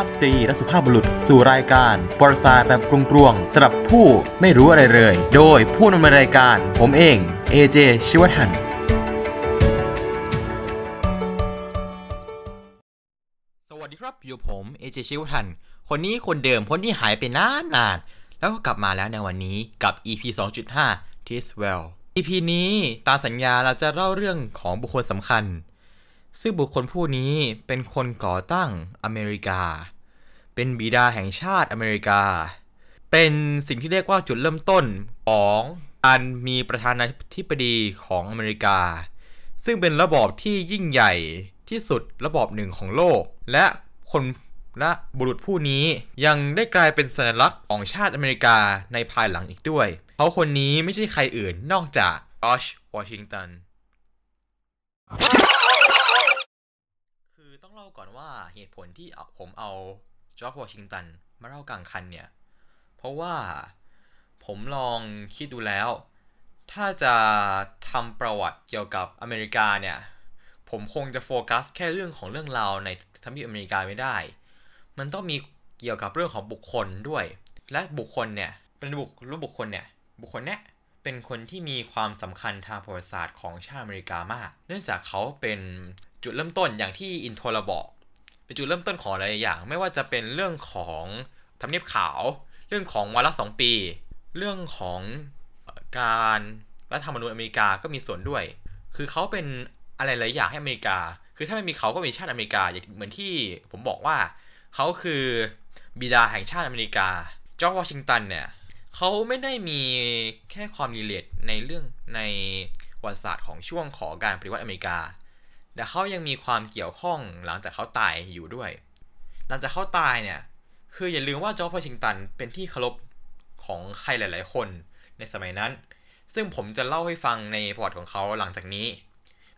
ภาพสตรีและสุภาพบุรุษ สู่รายการปรสาแบบกรุงกรวงสำหรับผู้ไม่รู้อะไรเลย โดยผู้ดำเนินรายการ ผมเอง AJ ชิวัฒน์สวัสดีครับอยู่ผม AJ ชิวัฒน์คนนี้คนเดิมคนที่หายไปนานนานแล้วก็กลับมาแล้วในวันนี้กับ EP 2.5 t i s Well EP นี้ตามสัญญาเราจะเล่าเรื่องของบุคคลสำคัญ ซึ่งบุคคลผู้นี้เป็นคนก่อตั้งอเมริกา เป็นบิดาแห่งชาติอเมริกา เป็นสิ่งที่เรียกว่าจุดเริ่มต้นของการมีประธานาธิบดีของอเมริกา ซึ่งเป็นระบอบที่ยิ่งใหญ่ที่สุดระบอบหนึ่งของโลก และคนและบุรุษผู้นี้ยังได้กลายเป็นสัญลักษณ์ของชาติอเมริกาในภายหลังอีกด้วย เขาคนนี้ไม่ใช่ใครอื่นนอกจากจอชวอชิงตัน เล่าก่อนว่าเหตุผลที่ผมเอาจอร์จวอชิงตันมาเล่ากลางคันเนี่ย เพราะว่าผมลองคิดดูแล้ว ถ้าจะทำประวัติเกี่ยวกับอเมริกาเนี่ย ผมคงจะโฟกัสแค่เรื่องของเรื่องราวในทวีปอเมริกาไม่ได้ มันต้องมีเกี่ยวกับเรื่องของบุคคลด้วย และบุคคลเนี่ยเป็นบุครูปบุคคลเนี่ยบุคคลเนี้ยเป็นคนที่มีความสำคัญทางประวัติศาสตร์ของชาติอเมริกามาก เนื่องจากเขาเป็น จุดเริ่มต้นอย่างที่อินโทรราบอกเป็นจุดเริ่มต้นของหลายอย่าง ไม่ว่าจะเป็นเรื่องของทำเนียบขาว เรื่องของวาระสองปี เรื่องของการรัฐธรรมนูญอเมริกาก็มีส่วนด้วย คือเขาเป็นอะไรหลายอย่างให้อเมริกา คือถ้าไม่มีเขาก็มีชาติอเมริกาอย่างเหมือนที่ผมบอกว่าเขาคือบิดาแห่งชาติอเมริกาจอร์จวอชิงตันเนี่ยเขาไม่ได้มีแค่ความ relate ในเรื่องในประวัติศาสตร์ของช่วงของการปฏิวัติอเมริกา แต่เขายังมีความเกี่ยวข้องหลังจากเขาตายอยู่ด้วย หลังจากเขาตายเนี่ยคืออย่าลืมว่าจอร์จวอชิงตันเป็นที่เคารพของใครหลาย ๆ คนในสมัยนั้น ซึ่งผมจะเล่าให้ฟังในประวัติของเขาหลังจากนี้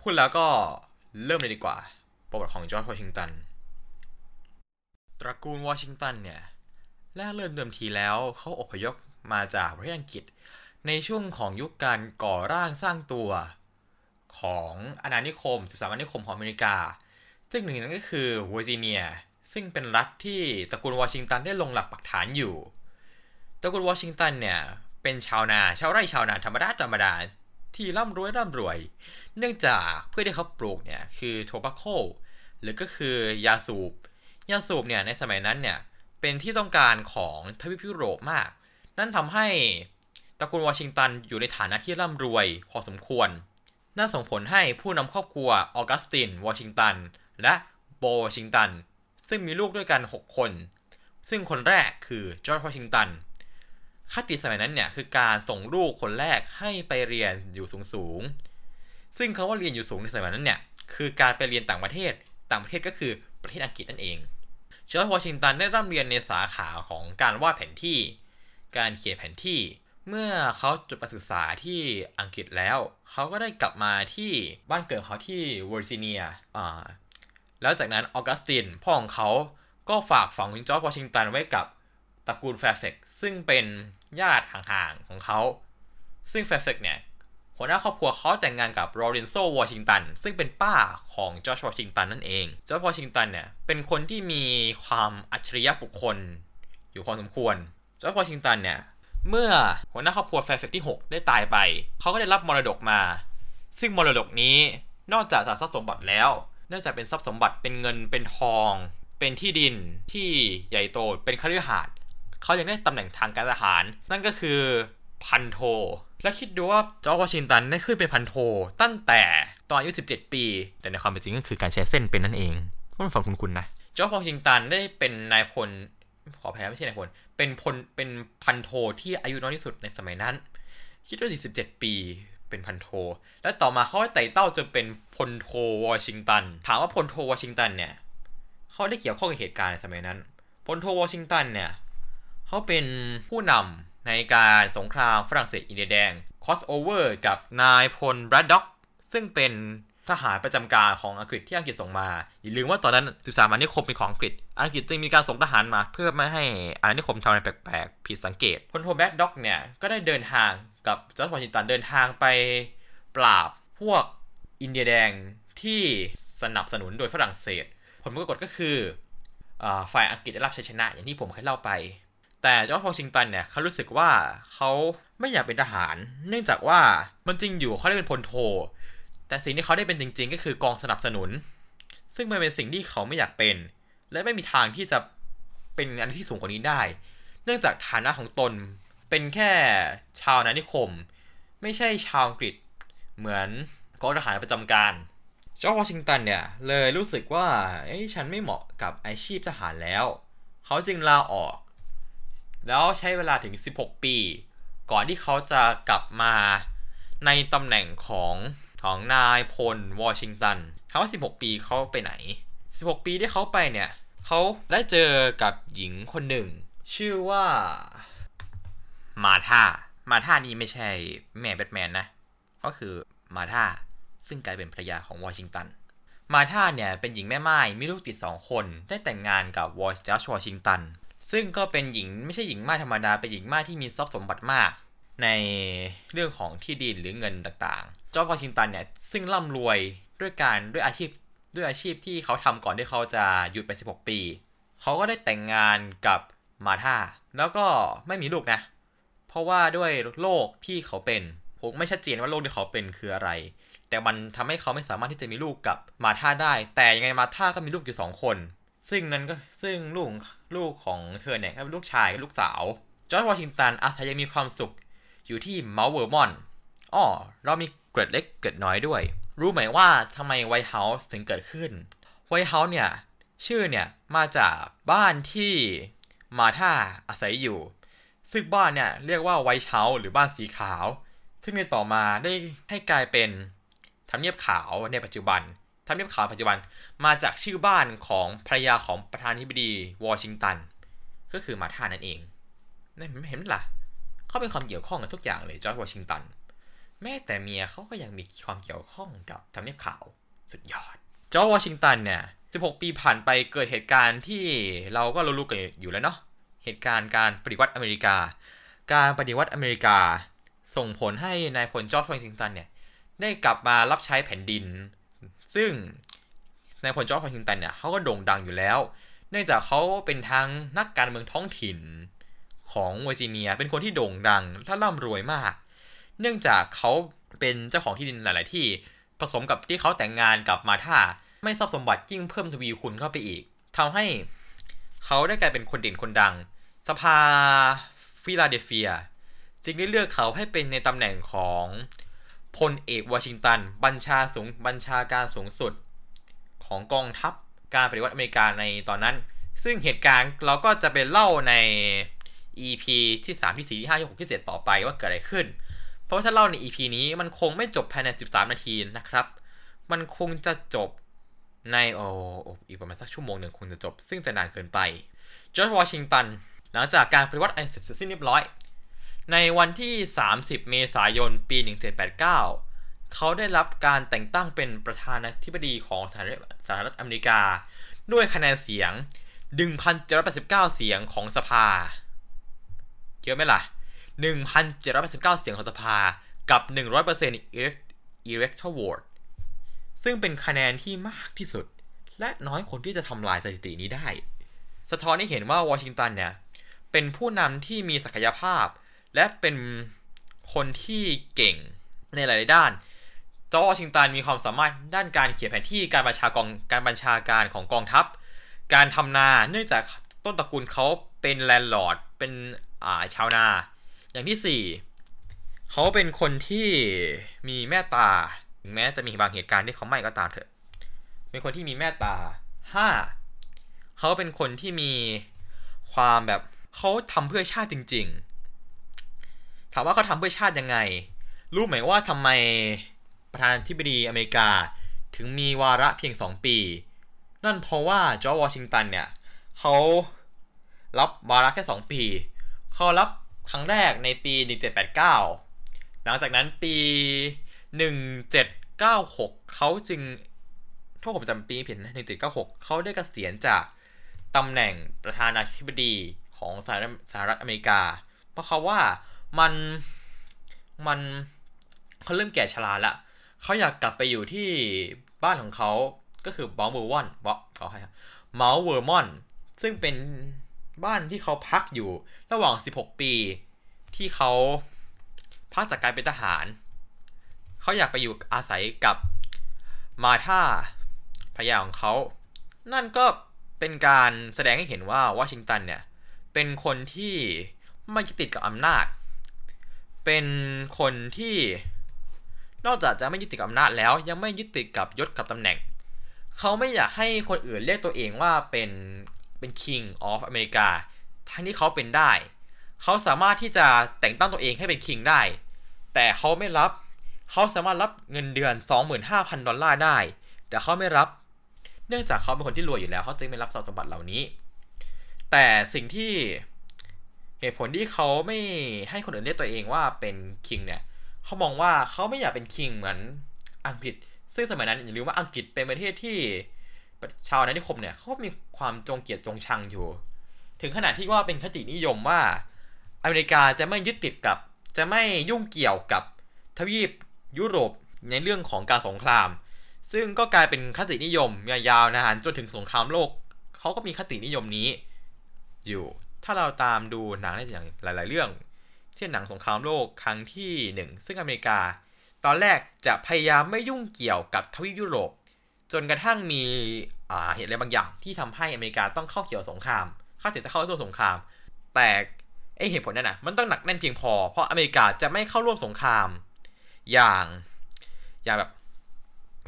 พูดแล้วก็เริ่มเลยดีกว่า ประวัติของจอร์จวอชิงตัน ตระกูลวอชิงตันเนี่ยแรกเริ่มเดิมทีแล้วเขาอพยพมาจากประเทศอังกฤษ ในช่วงของยุคการก่อร่างสร้างตัว ของอาณานิคม 13อาณานิคมของอเมริกา ซึ่งหนึ่งนั้นก็คือเวอร์จิเนีย ซึ่งเป็นรัฐที่ตระกูลวอชิงตันได้ลงหลักปักฐานอยู่ ตระกูลวอชิงตันเนี่ยเป็นชาวนาชาวไร่ชาวนาธรรมดาธรรมดาที่ร่ำรวยร่ำรวย เนื่องจากเพื่อที่เขาปลูกเนี่ยคือโทบาโคหรือก็คือยาสูบ ยาสูบเนี่ยในสมัยนั้นเนี่ยเป็นที่ต้องการของทวีปยุโรปมาก นั่นทำให้ตระกูลวอชิงตันอยู่ในฐานะที่ร่ำรวยพอสมควร น่าส่งผลให้ผู้นำครอบครัวออกัสติน วอชิงตัน และโบวอชิงตัน ซึ่งมีลูกด้วยกัน 6 คน ซึ่งคนแรกคือจอร์จวอชิงตันคติสมัยนั้นเนี่ยคือการส่งลูกคนแรกให้ไปเรียนอยู่สูงๆซึ่งคำว่าเรียนอยู่สูงในสมัยนั้นเนี่ยคือการไปเรียนต่างประเทศ ต่างประเทศก็คือประเทศอังกฤษนั่นเอง จอร์จวอชิงตันได้ร่ำเรียนในสาขาของการวาดแผนที่ การเขียนแผนที่ เมื่อเขาจบการศึกษาที่อังกฤษแล้ว เขาก็ได้กลับมาที่บ้านเกิดเขาที่เวอร์จิเนียอ่าแล้วจากนั้นออกัสตินพ่อของเขาก็ฝากฝังวินจอร์จวอชิงตันไว้กับตระกูลแฟร์แฟกซ์ซึ่งเป็นญาติห่างๆของเขา ซึ่งแฟร์แฟกซ์เนี่ยหัวหน้าครอบครัวเขาแต่งงานกับโรเรนโซวอชิงตันซึ่งเป็นป้าของจอร์จวอชิงตันนั่นเองจอร์จวอชิงตันเนี่ยเป็นคนที่มีความอัจฉริยะบุคคล อยู่พอสมควรจอร์จวอชิงตันเนี่ย เมื่อหัวหน้าครอบครัวแฟร์แฟกซ์ที่ 6 ได้ตายไป เขาก็ได้รับมรดกมา ซึ่งมรดกนี้นอกจากทรัพย์สมบัติแล้ว เนื่องจากเป็นทรัพย์สมบัติเป็นเงินเป็นทอง เป็นที่ดินที่ใหญ่โตเป็นคฤหาสน์เขายังได้ตำแหน่งทางการทหาร นั่นก็คือพันโท และคิดดูว่าจอร์จวอชิงตันได้ขึ้นเป็นพันโท ตั้งแต่ตอนอายุ17 ปี แต่ในความเป็นจริงก็คือการใช้เส้นเป็นนั่นเองก็เป็นฝังคุณคุณนะจอร์จวอชิงตันได้เป็นนายพล ขอแพ้ไม่ใช่นายพลเป็นพลเป็นพันโทที่อายุน้อยที่สุดในสมัยนั้น คิดว่า47 ปีเป็นพันโท และต่อมาเขาไต่เต้าจนเป็นพลโทวอชิงตัน ถามว่าพลโทวอชิงตันเนี่ยเขาได้เกี่ยวข้องกับเหตุการณ์ในสมัยนั้น พลโทวอชิงตันเนี่ยเขาเป็นผู้นำในการสงครามฝรั่งเศสอินเดียแดง crossover กับนายพลแบรดด็อก ซึ่งเป็น ทหารประจำการของอังกฤษที่อังกฤษส่งมา อย่าลืมว่าตอนนั้น 13อาณานิคมเป็นของอังกฤษ อังกฤษจึงมีการส่งทหารมา เพื่อไม่ให้อาณานิคมทำอะไรแปลกๆ ผิดสังเกตพลโทแบรดด็อกเนี่ย ก็ได้เดินทางกับจอร์จวอชิงตันเดินทางไปปราบพวกอินเดียแดงที่สนับสนุนโดยฝรั่งเศส ผลปรากฏก็คือฝ่ายอังกฤษได้รับชัยชนะอย่างที่ผมเคยเล่าไป แต่จอร์จวอชิงตันเนี่ยเขารู้สึกว่าเขาไม่อยากเป็นทหาร เนื่องจากว่ามันจริงอยู่เขาได้เป็นพลโท แต่สิ่งที่เขาได้เป็นจริง ๆ ก็คือกองสนับสนุน ซึ่งมันเป็นสิ่งที่เขาไม่อยากเป็น และไม่มีทางที่จะเป็นอันที่สูงกว่านี้ได้ เนื่องจากฐานะของตนเป็นแค่ชาวนานิคม ไม่ใช่ชาวอังกฤษเหมือนกองทหารประจำการจอร์จวอชิงตันเนี่ยเลยรู้สึกว่าไอ้ฉันไม่เหมาะกับอาชีพทหารแล้ว เขาจึงลาออก แล้วใช้เวลาถึง 16 ปี ก่อนที่เขาจะกลับมาในตำแหน่งของ ของนายพลวอชิงตันถามว่า 16 ปีเขาไปไหน 16 ปีที่เขาไปเนี่ยเขาได้เจอกับหญิงคนหนึ่ง ชื่อว่า มาธามาธานี่ไม่ใช่แม่แบทแมนนะ ก็คือมาธาซึ่งกลายเป็นภรรยาของวอชิงตัน มาธาเนี่ยเป็นหญิงแม่ไม้มีลูกติดสองคน ได้แต่งงานกับวอชจัชวอชิงตัน ซึ่งก็เป็นหญิงไม่ใช่หญิงไม้ธรรมดา เป็นหญิงไม้ที่มีทรัพย์สมบัติมาก ในเรื่องของที่ดินหรือเงินต่างๆ จอร์จวอชิงตันเนี่ยซึ่งร่ำรวยด้วยการด้วยอาชีพด้วยอาชีพที่เขาทำก่อนที่เขาจะหยุดไป 16 ปี เขาก็ได้แต่งงานกับมาธาแล้วก็ไม่มีลูกนะ เพราะว่าด้วยโรคที่เขาเป็น ผมไม่ชัดเจนว่าโรคที่เขาเป็นคืออะไร แต่มันทำให้เขาไม่สามารถที่จะมีลูกกับมาธาได้ แต่ยังไงมาธาก็มีลูกอยู่สองคน ซึ่งนั้นก็ซึ่งลูกลูกของเธอเนี่ยก็เป็นลูกชายกับลูกสาว จอร์จวอชิงตันอาศัยยังมีความสุขอยู่ที่เมาท์เวอร์นอนอ๋อเรามี เกร็ดเล็กเกร็ดน้อยด้วย รู้ไหมว่าทำไม White House ถึงเกิดขึ้น White House เนี่ย ชื่อเนี่ยมาจากบ้านที่มาร์ธาอาศัยอยู่ ซึ่งบ้านเนี่ยเรียกว่า White House หรือบ้านสีขาว ซึ่งในต่อมาได้ให้กลายเป็นทำเนียบขาวในปัจจุบันทำเนียบขาวปัจจุบันมาจากชื่อบ้านของภรรยาของประธานาธิบดีวอชิงตัน ก็คือมาธานั่นเองนี่เห็นหมล่ะเขาเป็นความเกี่ยวข้องกับทุกอย่างเลยจอร์จวอชิงตัน แม้แต่เมียเขาก็ยังมีความเกี่ยวข้องกับทำเนียบขาวสุดยอด จอร์จวอชิงตันเนี่ย 16 ปีผ่านไปเกิดเหตุการณ์ที่เราก็รู้ๆกันอยู่แล้วเนาะ เหตุการณ์การปฏิวัติอเมริกา การปฏิวัติอเมริกา ส่งผลให้นายพลจอร์จวอชิงตันเนี่ย ได้กลับมารับใช้แผ่นดิน ซึ่งนายพลจอร์จวอชิงตันเนี่ยเขาก็โด่งดังอยู่แล้ว เนื่องจากเขาเป็นทั้งนักการเมืองท้องถิ่นของเวอร์จิเนีย เป็นคนที่โด่งดังและร่ำรวยมาก เนื่องจากเขาเป็นเจ้าของที่ดินหลาย ๆ ที่ผสมกับที่เขาแต่งงานกับมาร์ธาไม่ทรัพย์สมบัติยิ่งเพิ่มทวีคูณเข้าไปอีกทำให้เขาได้กลายเป็นคนเด่นคนดัง สภาฟิลาเดลเฟีย จึงได้เลือกเขาให้เป็นในตำแหน่งของพลเอกวอชิงตัน บัญชาสูงบัญชาการสูงสุดของกองทัพการปฏิวัติอเมริกาในตอนนั้น ซึ่งเหตุการณ์เราก็จะเป็นเล่าใน EP ที่ 3 ที่ 4 ที่ 5 ที่ 6 ที่ 7 ต่อไปว่าเกิดอะไรขึ้น ราะถ้าเล่าใน EP นี้มันคงไม่จบภายใน 13 นาทีนะครับ มันคงจะจบในโอ้อีกประมาณสักชั่วโมงหนึ่งคงจะจบ ซึ่งจะนานเกินไปจอร์จวอชิงตันหลังจากการปฏิวัติอันเสร็จสิ้นเรียบร้อย ในวันที่ 30 เมษายน ปี 1789 เขาได้รับการแต่งตั้งเป็นประธานาธิบดีของสหรัฐสหรัฐอเมริกา ด้วยคะแนนเสียง 1,789 เสียงของสภา เยอะไหมล่ะ 1,789 เสียงของสภากับ 100% electoral vote ซึ่งเป็นคะแนนที่มากที่สุด และน้อยคนที่จะทำลายสถิตินี้ได้ สะท้อนให้เห็นว่าวอชิงตันเนี่ย เป็นผู้นำที่มีศักยภาพ และเป็นคนที่เก่งในหลายด้านจอร์จวอชิงตันมีความสามารถด้านการเขียนแผนที่การบัญชากองการบัญชาการของกองทัพ การทำนาเนื่องจากต้นตระกูลเขาเป็น landlord เป็นชาวนา อย่างที่ 4เขาเป็นคนที่มีแม่ตาถึงแม้จะมีบางเหตุการณ์ที่เขาไม่ก็ตามเถอะ เป็นคนที่มีแม่ตา 5. เขาเป็นคนที่มีความแบบเขาทำเพื่อชาติจริง ๆ ถามว่าเขาทำเพื่อชาติยังไง รู้ไหมว่าทำไมประธานาธิบดีอเมริกา ถึงมีวาระเพียง 2 ปี นั่นเพราะว่าจอร์จวอชิงตันเนี่ยเขารับวาระแค่ 2 ปี เขารับ ครั้งแรกในปี 1789 หลังจากนั้นปี 1796 เขาจึงถ้าผมจำปีผิดนะ 1796 เขาได้เกษียณจากตำแหน่งประธานาธิบดีของสหรัฐสหรัฐอเมริกา เพราะเขาว่ามันมันเขาเริ่มแก่ชราละเขาอยากกลับไปอยู่ที่บ้านของเขาก็คือเมาท์เวอร์นอนบอกเขาให้ครับเมาท์เวอร์นอน ซึ่งเป็น บ้านที่เขาพักอยู่ระหว่าง 16 ปี ที่เขาพักจากการเป็นทหาร เขาอยากไปอยู่อาศัยกับมาร์ธาภรรยาของเขา นั่นก็เป็นการแสดงให้เห็นว่าวอชิงตันเนี่ย เป็นคนที่ไม่ติดกับอำนาจ เป็นคนที่นอกจากจะไม่ยึดติดกับอำนาจแล้ว ยังไม่ยึดติดกับยศกับตำแหน่ง เขาไม่อยากให้คนอื่นเรียกตัวเองว่าเป็น เป็น king of อเมริกา ทั้งที่เขาเป็นได้ เขาสามารถที่จะแต่งตั้งตัวเองให้เป็น king ได้ แต่เขาไม่รับ เขาสามารถรับเงินเดือน 25,000 ดอลลาร์ได้ แต่เขาไม่รับ เนื่องจากเขาเป็นคนที่รวยอยู่แล้ว เขาจึงไม่รับทรัพย์สมบัติเหล่านี้ แต่สิ่งที่เหตุผลที่เขาไม่ให้คนอื่นเรียกตัวเองว่าเป็น king เนี่ย เขามองว่าเขาไม่อยากเป็นคิงเหมือนอังกฤษ ซึ่งสมัยนั้นอย่าลืมว่าอังกฤษเป็นประเทศที่ ชาวอานิคมเนี่ยเขามีความจงเกียดจงชังอยู่ ถึงขนาดที่ว่าเป็นคตินิยมว่า อเมริกาจะไม่ยึดติดกับ จะไม่ยุ่งเกี่ยวกับทวีปยุโรปในเรื่องของการสงคราม ซึ่งก็กลายเป็นคตินิยมยาวๆนานจนถึงสงครามโลกเขาก็มีคตินิยมนี้ อยู่ ถ้าเราตามดูหนังได้อย่างหลาย ๆ เรื่อง เช่นหนังสงครามโลกครั้งที่ 1 ซึ่งอเมริกา ตอนแรกจะพยายามไม่ยุ่งเกี่ยวกับทวีปยุโรปจนกระทั่งมี เหตุอะไรบางอย่างที่ทำให้อเมริกาต้องเข้าเกี่ยวสงครามเข้าถึงจะเข้าร่วมสงคราม แต่ไอเหตุผลนั่นนะมันต้องหนักแน่นเพียงพอ เพราะอเมริกาจะไม่เข้าร่วมสงคราม อย่าง อย่างแบบ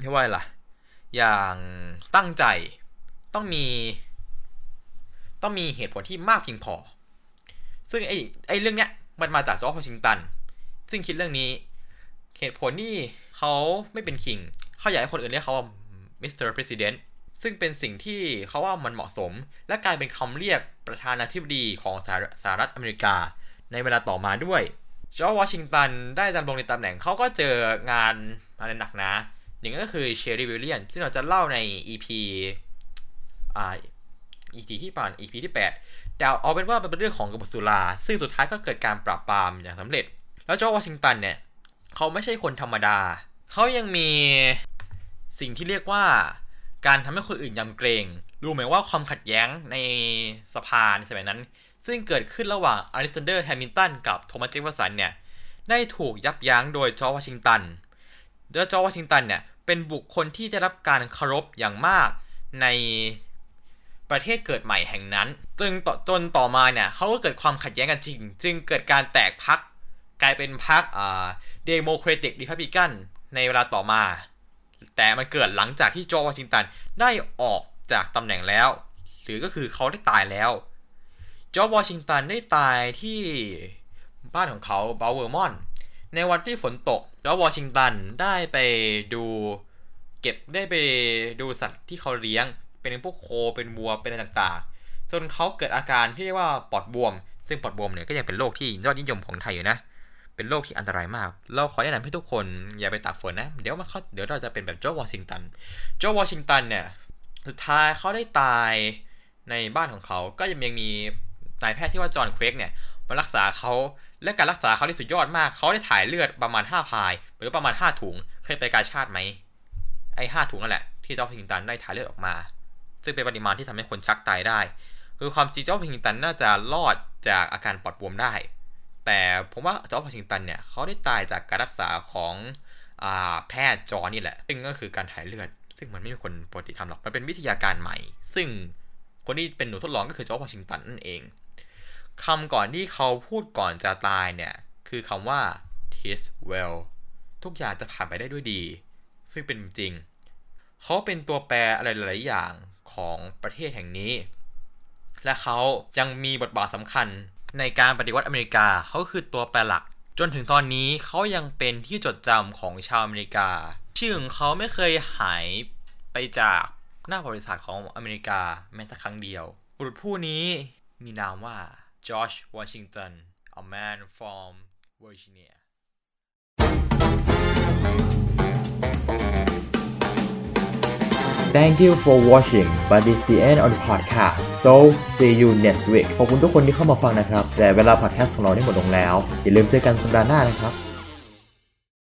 เรียกว่าอะไรล่ะ อย่างตั้งใจต้องมี ต้องมีเหตุผลที่มากเพียงพอ ซึ่งไอ้ไอ้เรื่องเนี้ยมันมาจากจอร์จวอชิงตัน ซึ่งคิดเรื่องนี้ เหตุผลที่เขาไม่เป็น king เขาอยากให้คนอื่นเรียกเขาว่ามิสเตอร์ประธาน ซึ่งเป็นสิ่งที่เขาว่ามันเหมาะสม และกลายเป็นคำเรียกประธานาธิบดีของสหรัฐอเมริกา ในเวลาต่อมาด้วยจอร์จวอชิงตันได้ดำรงในตำแหน่งเขาก็เจองานอะไรหนักนะอย่างก็คือ Shays' Rebellion ซึ่งเราจะเล่าใน EP อ่า EP ที่ผ่าน EP ที่ 8 แต่เอาเป็นว่าเป็นเรื่องของกบฏสุรา ซึ่งสุดท้ายก็เกิดการปราบปรามอย่างสำเร็จ แล้วจอร์จวอชิงตันเนี่ย เขาไม่ใช่คนธรรมดา เขายังมีสิ่งที่เรียกว่า การทำให้คนอื่นยำเกรง รู้ไหมว่าความขัดแย้งในสภาในสมัยนั้น ซึ่งเกิดขึ้นระหว่างอเล็กซานเดอร์แฮมิลตันกับโทมัสเจฟเฟอร์สันเนี่ย ได้ถูกยับยั้งโดยจอร์จวอชิงตันโดยจอร์จวอชิงตันเนี่ย เป็นบุคคลที่ได้รับการเคารพอย่างมากในประเทศเกิดใหม่แห่งนั้นจนต่อจนต่อมาเนี่ยเขาก็เกิดความขัดแย้งกันจริง จึงเกิดการแตกพรรคกลายเป็นพรรคเดโมแครติกรีพับลิกันในเวลาต่อมา แต่มันเกิดหลังจากที่จอร์จวอชิงตันได้ออกจากตำแหน่งแล้ว หรือก็คือเขาได้ตายแล้ว จอร์จวอชิงตันได้ตายที่บ้านของเขาเมาท์เวอร์นอน ในวันที่ฝนตกจอร์จวอชิงตันได้ไปดูเก็บได้ไปดูสัตว์ที่เขาเลี้ยง เป็นพวกโคเป็นวัวเป็นอะไรต่างๆ จนเขาเกิดอาการที่เรียกว่าปอดบวม ซึ่งปอดบวมเนี่ยก็ยังเป็นโรคที่ยอดนิยมของไทยอยู่นะ เป็นโรคที่อันตรายมาก เราขอแนะนำให้ทุกคนอย่าไปตากฝนนะ เดี๋ยวมันเขาเดี๋ยวเราจะเป็นแบบจอร์จวอชิงตัน จอร์จวอชิงตันเนี่ยสุดท้ายเขาได้ตายในบ้านของเขา ก็ยังมีนายแพทย์ที่ว่าจอห์นเครกเนี่ยมารักษาเขาและการรักษาเขาที่สุดยอดมาก เขาได้ถ่ายเลือดประมาณ 5 พาย หรือประมาณ 5 ถุง เคยไปกาชาติไหม ไอ้5ถุงนั่นแหละ ที่เจ้าพิงตันได้ถ่ายเลือดออกมา ซึ่งเป็นปริมาณที่ทำให้คนชักตายได้ คือความจริงเจ้าพิงตันน่าจะรอดจากอาการปอดบวมได้ แต่ผมว่าเจ้าพิงตันเนี่ยเขาได้ตายจากการรักษาของอแพทย์จอนี่แหละ ซึ่งก็คือการถ่ายเลือด ซึ่งมันไม่มีคนปกติทำหรอก มันเป็นวิทยาการใหม่ ซึ่งคนที่เป็นหนูทดลองก็คือจอร์จวอชิงตันนั่นเอง คำก่อนที่เขาพูดก่อนจะตายเนี่ย คือคำว่า tis well ทุกอย่างจะผ่านไปได้ด้วยดี ซึ่งเป็นจริง เขาเป็นตัวแปรอะไรหลายอย่างของประเทศแห่งนี้ และเขายังมีบทบาทสำคัญ ในการปฏิวัติอเมริกาเขาคือตัวแปรหลัก จนถึงตอนนี้เขายังเป็นที่จดจำของชาวอเมริกา ชื่อของเขาไม่เคยหายไปจากหน้าบริษัทของอเมริกาแม้แต่ครั้งเดียว บุรุษผู้นี้มีนามว่าจอร์จวอชิงตัน a man from Virginia Thank you for watching but this the end of the podcast so see you next week ขอบคุณทุกคนที่เข้ามาฟังนะครับ แต่เวลาพอดแคสต์ของเราได้หมดลงแล้ว อย่าลืมเจอกันสัปดาห์หน้านะครับ